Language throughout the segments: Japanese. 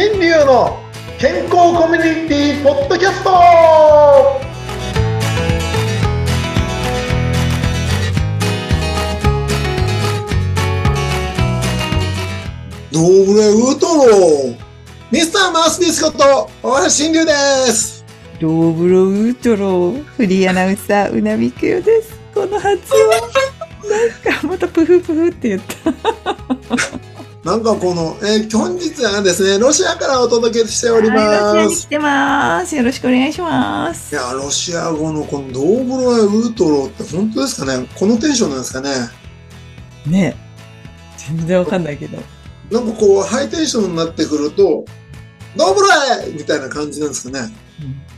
新流の健康コミュニティポッドキャスト。ドーブレウートロミスターマウスビスコット大橋新流です。ドーブロウートロフリーアナウンサーうなみくよです。この発音。なんかまたプフプフって言ったなんかこの、えー本日はですね、ロシアからお届けしておりはい、ロシアます。に来てます。よろしくお願いします。いや、ロシア語のこのドーブロウートロって本当ですかね？このテンションなんですかね？ね全然わかんないけど。なんかこう、ハイテンションになってくると、ドーブレイみたいな感じなんですかね？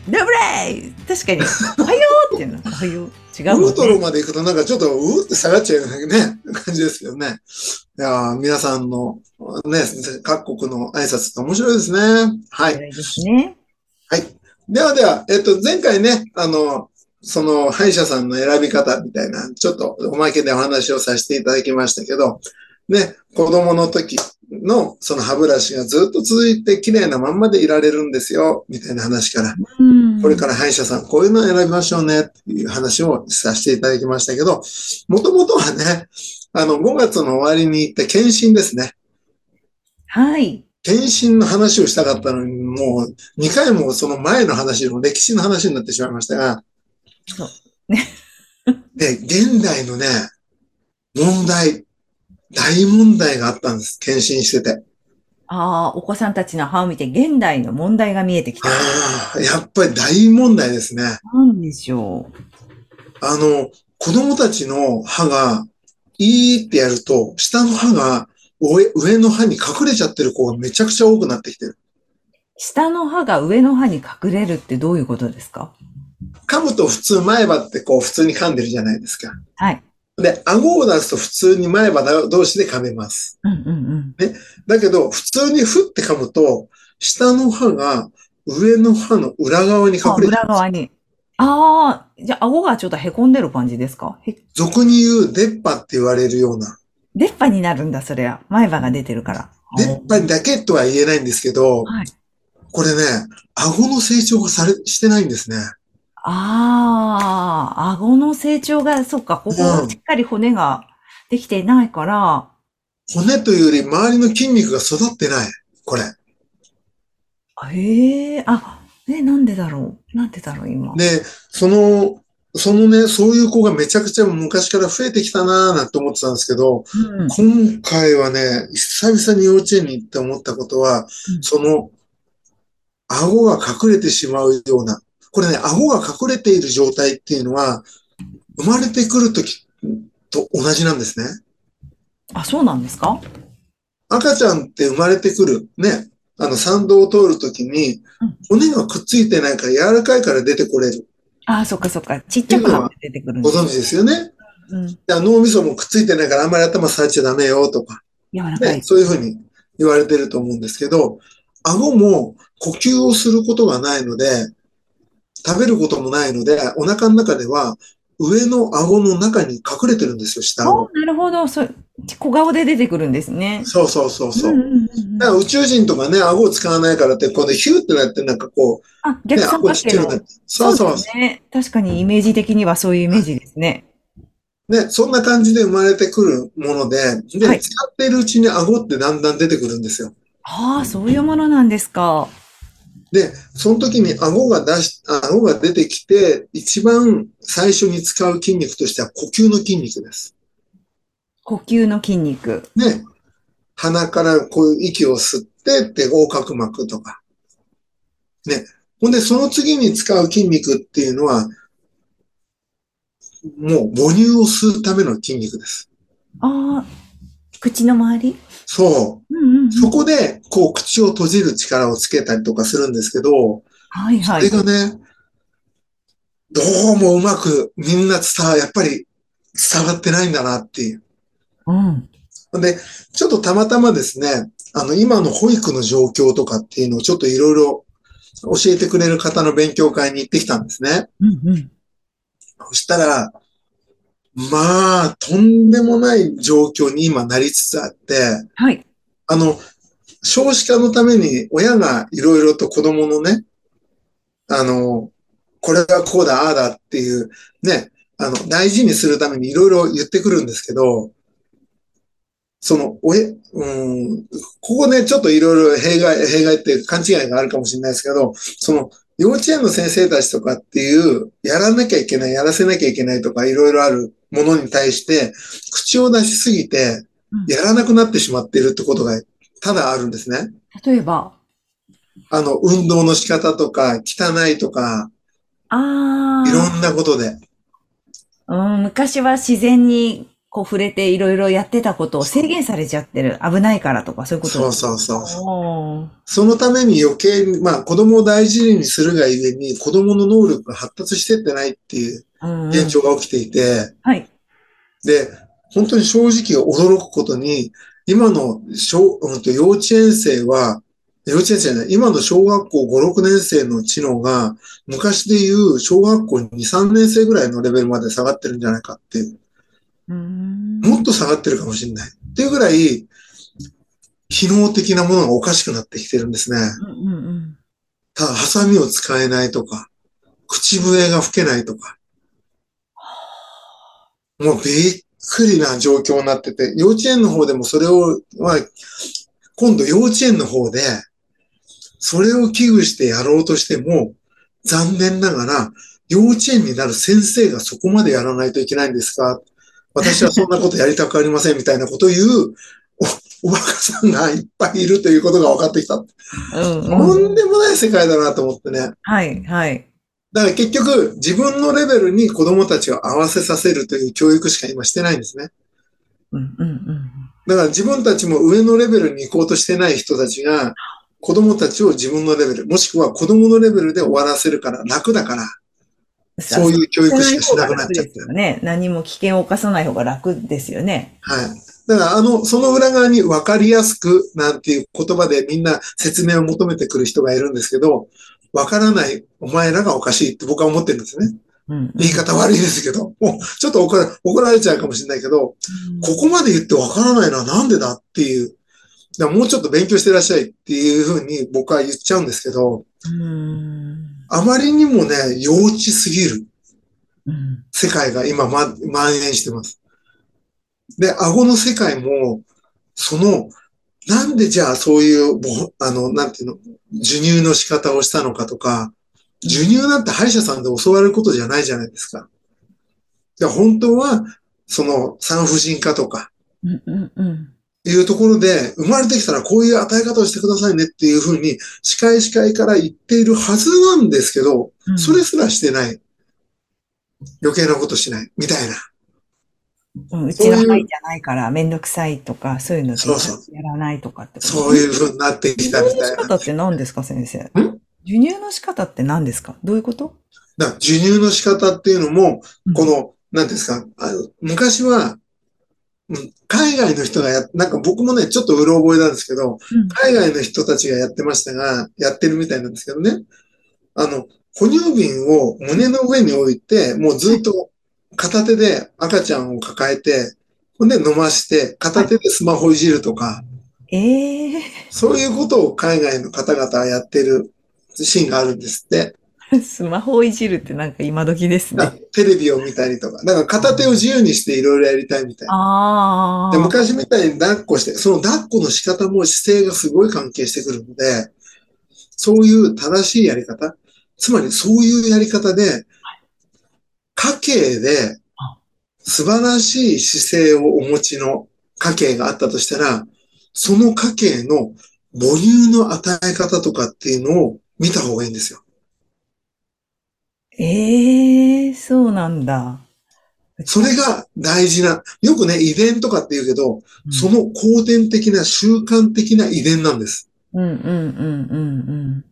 ダブレイ！確かに。おはようっていうの。おはよう違うもんウートロねまで行くとなんかちょっとうーって下がっちゃうようなね、感じですよね。いやー皆さんのね、各国の挨拶って面白いですね。はい。偉いですねはい。ではでは、えっと、前回ね、あの、その歯医者さんの選び方みたいな、ちょっとおまけでお話をさせていただきましたけど、ね、子供の時のその歯ブラシがずっと続いて綺麗なまんまでいられるんですよ、みたいな話から、うん。これから歯医者さん、こういうのを選びましょうね、っていう話をさせていただきましたけど、もともとはね、あの、5月の終わりに行った検診ですね。はい。検診の話をしたかったのに、もう2回もその前の話の歴史の話になってしまいましたが、そう。で、現代のね、問題、大問題があったんです。検診してて。ああお子さんたちの歯を見て現代の問題が見えてきたああ、やっぱり大問題ですね。なんでしょうあの、子供たちの歯が、いいってやると、下の歯が上上の歯に隠れちゃってる子がめちゃくちゃ多くなってきてる。下の歯が上の歯に隠れるってどういうことですか？噛むと普通前歯ってこう普通に噛んでるじゃないですか。はい。で、顎を出すと普通に前歯同士で噛めます。うんうんうん。だけど、普通にふって噛むと、下の歯が上の歯の裏側に隠あ、れてる裏。側に。ああ、じゃあ顎がちょっと凹んでる感じですか？へ俗に言う出っ歯って言われるような。出っ歯になるんだ、それは。前歯が出てるから。出っ歯だけとは言えないんですけど、はい。これね、顎の成長がされ、してないんですね。ああ、顎の成長が、そっか、ここうんしっかり骨ができてないから、骨というより周りの筋肉が育ってない。これ。へえ、あ、え、なんでだろう？なんでだろう、今？で、その、そのね、そういう子がめちゃくちゃ昔から増えてきたなーなんて思ってたんですけど、うん。今回はね、久々に幼稚園に行って思ったことは、うんその、顎が隠れてしまうような、これね、顎が隠れている状態っていうのは、生まれてくるときと同じなんですね。あ、そうなんですか？赤ちゃんって生まれてくる、ね、あの、産道を通るときにうん、骨がくっついてないから柔らかいから出てこれる。あ、そっかそっか。ちっちゃくなって出てくるご存知ですよね。うん。脳みそもくっついてないからあんまり頭触っちゃダメよとか、ね柔らかい、。そういうふうに言われてると思うんですけど、顎も呼吸をすることがないので、食べることもないので、お腹の中では上の顎の中に隠れてるんですよ、下顎。おなるほど。そう、小顔で出てくるんですね。そうそうそうそう。んんうんうんだから宇宙人とかね、顎を使わないからって、こうね、ヒューってなってなんかこあ、う、ね、逆三顎角形のちっちゃくなって。そうそうですね。確かにイメージ的にはそういうイメージですね。ね、そんな感じで生まれてくるもので、で、はい使っているうちに顎ってだんだん出てくるんですよ。ああ、そういうものなんですか。で、その時に顎が出し、顎が出てきて、一番最初に使う筋肉としては呼吸の筋肉です。呼吸の筋肉。ね。鼻からこういう息を吸ってって横隔膜とか。ね。ほんで、その次に使う筋肉っていうのは、もう母乳を吸うための筋肉です。ああ、口の周り？そう。そこで、こう、口を閉じる力をつけたりとかするんですけど、それはいはい。がね、どうもうまくみんな伝わ、やっぱり伝わってないんだなっていう。うん。で、ちょっとたまたまですね、あの、今の保育の状況とかっていうのをちょっといろいろ教えてくれる方の勉強会に行ってきたんですね。うんうん。そしたら、まあ、とんでもない状況に今なりつつあって、はい。あの、少子化のために親がいろいろと子供のね、あの、これはこうだ、ああだっていう、ね、あの、大事にするためにいろいろ言ってくるんですけど、その、おえ、うん、ここね、ちょっといろいろ弊害、弊害っていう勘違いがあるかもしれないですけど、その、幼稚園の先生たちとかっていう、やらなきゃいけない、やらせなきゃいけないとかいろいろあるものに対して、口を出しすぎて、やらなくなってしまっているってことがただあるんですね。例えば、あの、運動の仕方とか、汚いとか、あいろんなことで。あ、うん、昔は自然にこう触れていろいろやってたことを制限されちゃってる。危ないからとかそういうことそうそうそう。そのために余計に、まあ子供を大事にするがゆえに子供の能力が発達してってないっていううんうん現状が起きていて、はい。で、本当に正直驚くことに、今の小、うんと幼稚園生は、幼稚園生じゃない、今の小学校5、6年生の知能が、昔でいう小学校2、3年生ぐらいのレベルまで下がってるんじゃないかっていう、うもっと下がってるかもしれない。っていうぐらい、機能的なものがおかしくなってきてるんですね。うんうんうん。ただ、ハサミを使えないとか、口笛が吹けないとか、もうびっくりな状況になってて、幼稚園の方でもそれを、まあ、今度幼稚園の方で、それを危惧してやろうとしても、残念ながら、幼稚園になる先生がそこまでやらないといけないんですか？私はそんなことやりたくありませんみたいなことを言うお、おバカさんがいっぱいいるということが分かってきた。うんとうんんでもない世界だなと思ってね。はい、はい。だから結局、自分のレベルに子供たちを合わせさせるという教育しか今してないんですね。うんうんうんだから自分たちも上のレベルに行こうとしてない人たちが、子供たちを自分のレベル、もしくは子供のレベルで終わらせるから楽だから、そういう教育しかしなくなっちゃってですよね。何も危険を犯さない方が楽ですよね。はい。だから、あの、その裏側に分かりやすくなんていう言葉でみんな説明を求めてくる人がいるんですけど、分からないお前らがおかしいって僕は思ってるんですね。うん言い方悪いですけど、もうちょっと怒ら怒られちゃうかもしれないけど、ここまで言って分からないのはなんでだっていう、だもうちょっと勉強してらっしゃいっていうふうに僕は言っちゃうんですけど、うん。あまりにもね、幼稚すぎる。うん。世界が今、ま、蔓延してます。で、顎の世界も、その、なんでじゃあそういう、ぼあの、なんていうの、授乳の仕方をしたのかとか、授乳なんて歯医者さんで教わることじゃないじゃないですか。いや、本当は、その産婦人科とか、いうところで、生まれてきたらこういう与え方をしてくださいねっていうふうに、司会司会から言っているはずなんですけど、うんそれすらしてない。余計なことしない。みたいな。うんうちの範囲じゃないからめんどくさいとか、そういうのやらないとかってそういうふうになってきたみたいな。授乳の仕方って何ですか、先生？ん？授乳の仕方って何ですか？どういうこと？だ授乳の仕方っていうのもうん、この、なんですか、あの昔は、うん海外の人がや、なんか僕もね、ちょっとうろ覚えなんですけど、うん。海外の人たちがやってましたが、やってるみたいなんですけどね、あの、哺乳瓶を胸の上に置いて、もうずっと片手で赤ちゃんを抱えて、ほんで飲まして、片手でスマホいじるとか、ええそういうことを海外の方々はやってるシーンがあるんですって。スマホをいじるってなんか今時ですだね。テレビを見たりとか。だから片手を自由にしていろいろやりたいみたいな。ああ。で昔みたいに抱っこして、その抱っこの仕方も姿勢がすごい関係してくるので、そういう正しいやり方、つまりそういうやり方で、家計で素晴らしい姿勢をお持ちの家計があったとしたら、その家計の母乳の与え方とかっていうのを見た方がいいんですよ。ええそうなんだ。それが大事な、よくね、遺伝とかって言うけど、うんその後天的な習慣的な遺伝なんです。うんうんうんうん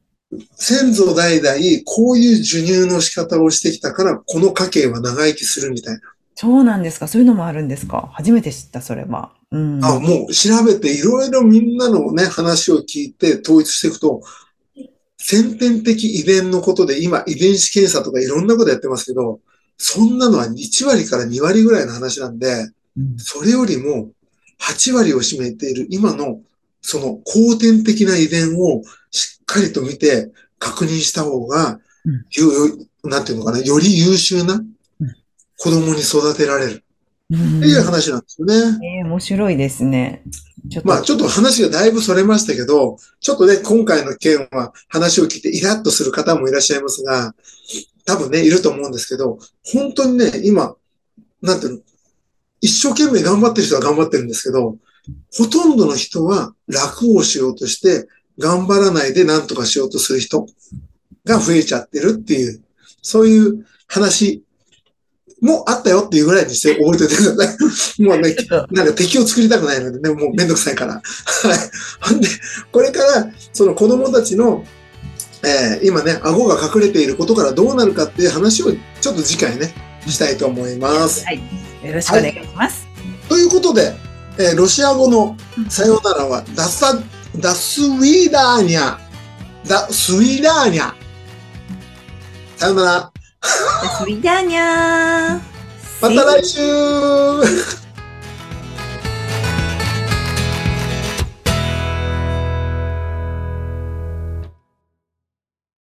先祖代々こういう授乳の仕方をしてきたから、この家系は長生きするみたいそうなんですかそういうのもあるんですか初めて知った、それは。うん。な。あ、もう調べていろいろみんなのね、話を聞いて統一していくと、先天的遺伝のことで今遺伝子検査とかいろんなことやってますけど、そんなのは1割から2割ぐらいの話なんで、うんそれよりも8割を占めている今のその後天的な遺伝をしっかりと見て確認した方が、うん。ゆなんていうのかな、より優秀な子供に育てられる。うん。っていう話なんですよね。えー面白いですね。まあちょっと話がだいぶそれましたけど、ちょっとね、今回の件は話を聞いてイラッとする方もいらっしゃいますが、多分ね、いると思うんですけど、本当にね、今、なんていうの、一生懸命頑張ってる人は頑張ってるんですけど、ほとんどの人は楽をしようとして、頑張らないで何とかしようとする人が増えちゃってるっていう、そういう話もあったよっていうぐらいにして覚えておいてください。もうね、なんか敵を作りたくないのでね、もうめんどくさいから。はい。ほんで、これから、その子供たちの、えー今ね、顎が隠れていることからどうなるかっていう話を、ちょっと次回ね、したいと思います。はい。よろしくお願いします。ということで、えーロシア語のさようならは、ダサ、До свидания。До свидания。さようなら。Свидания。また来週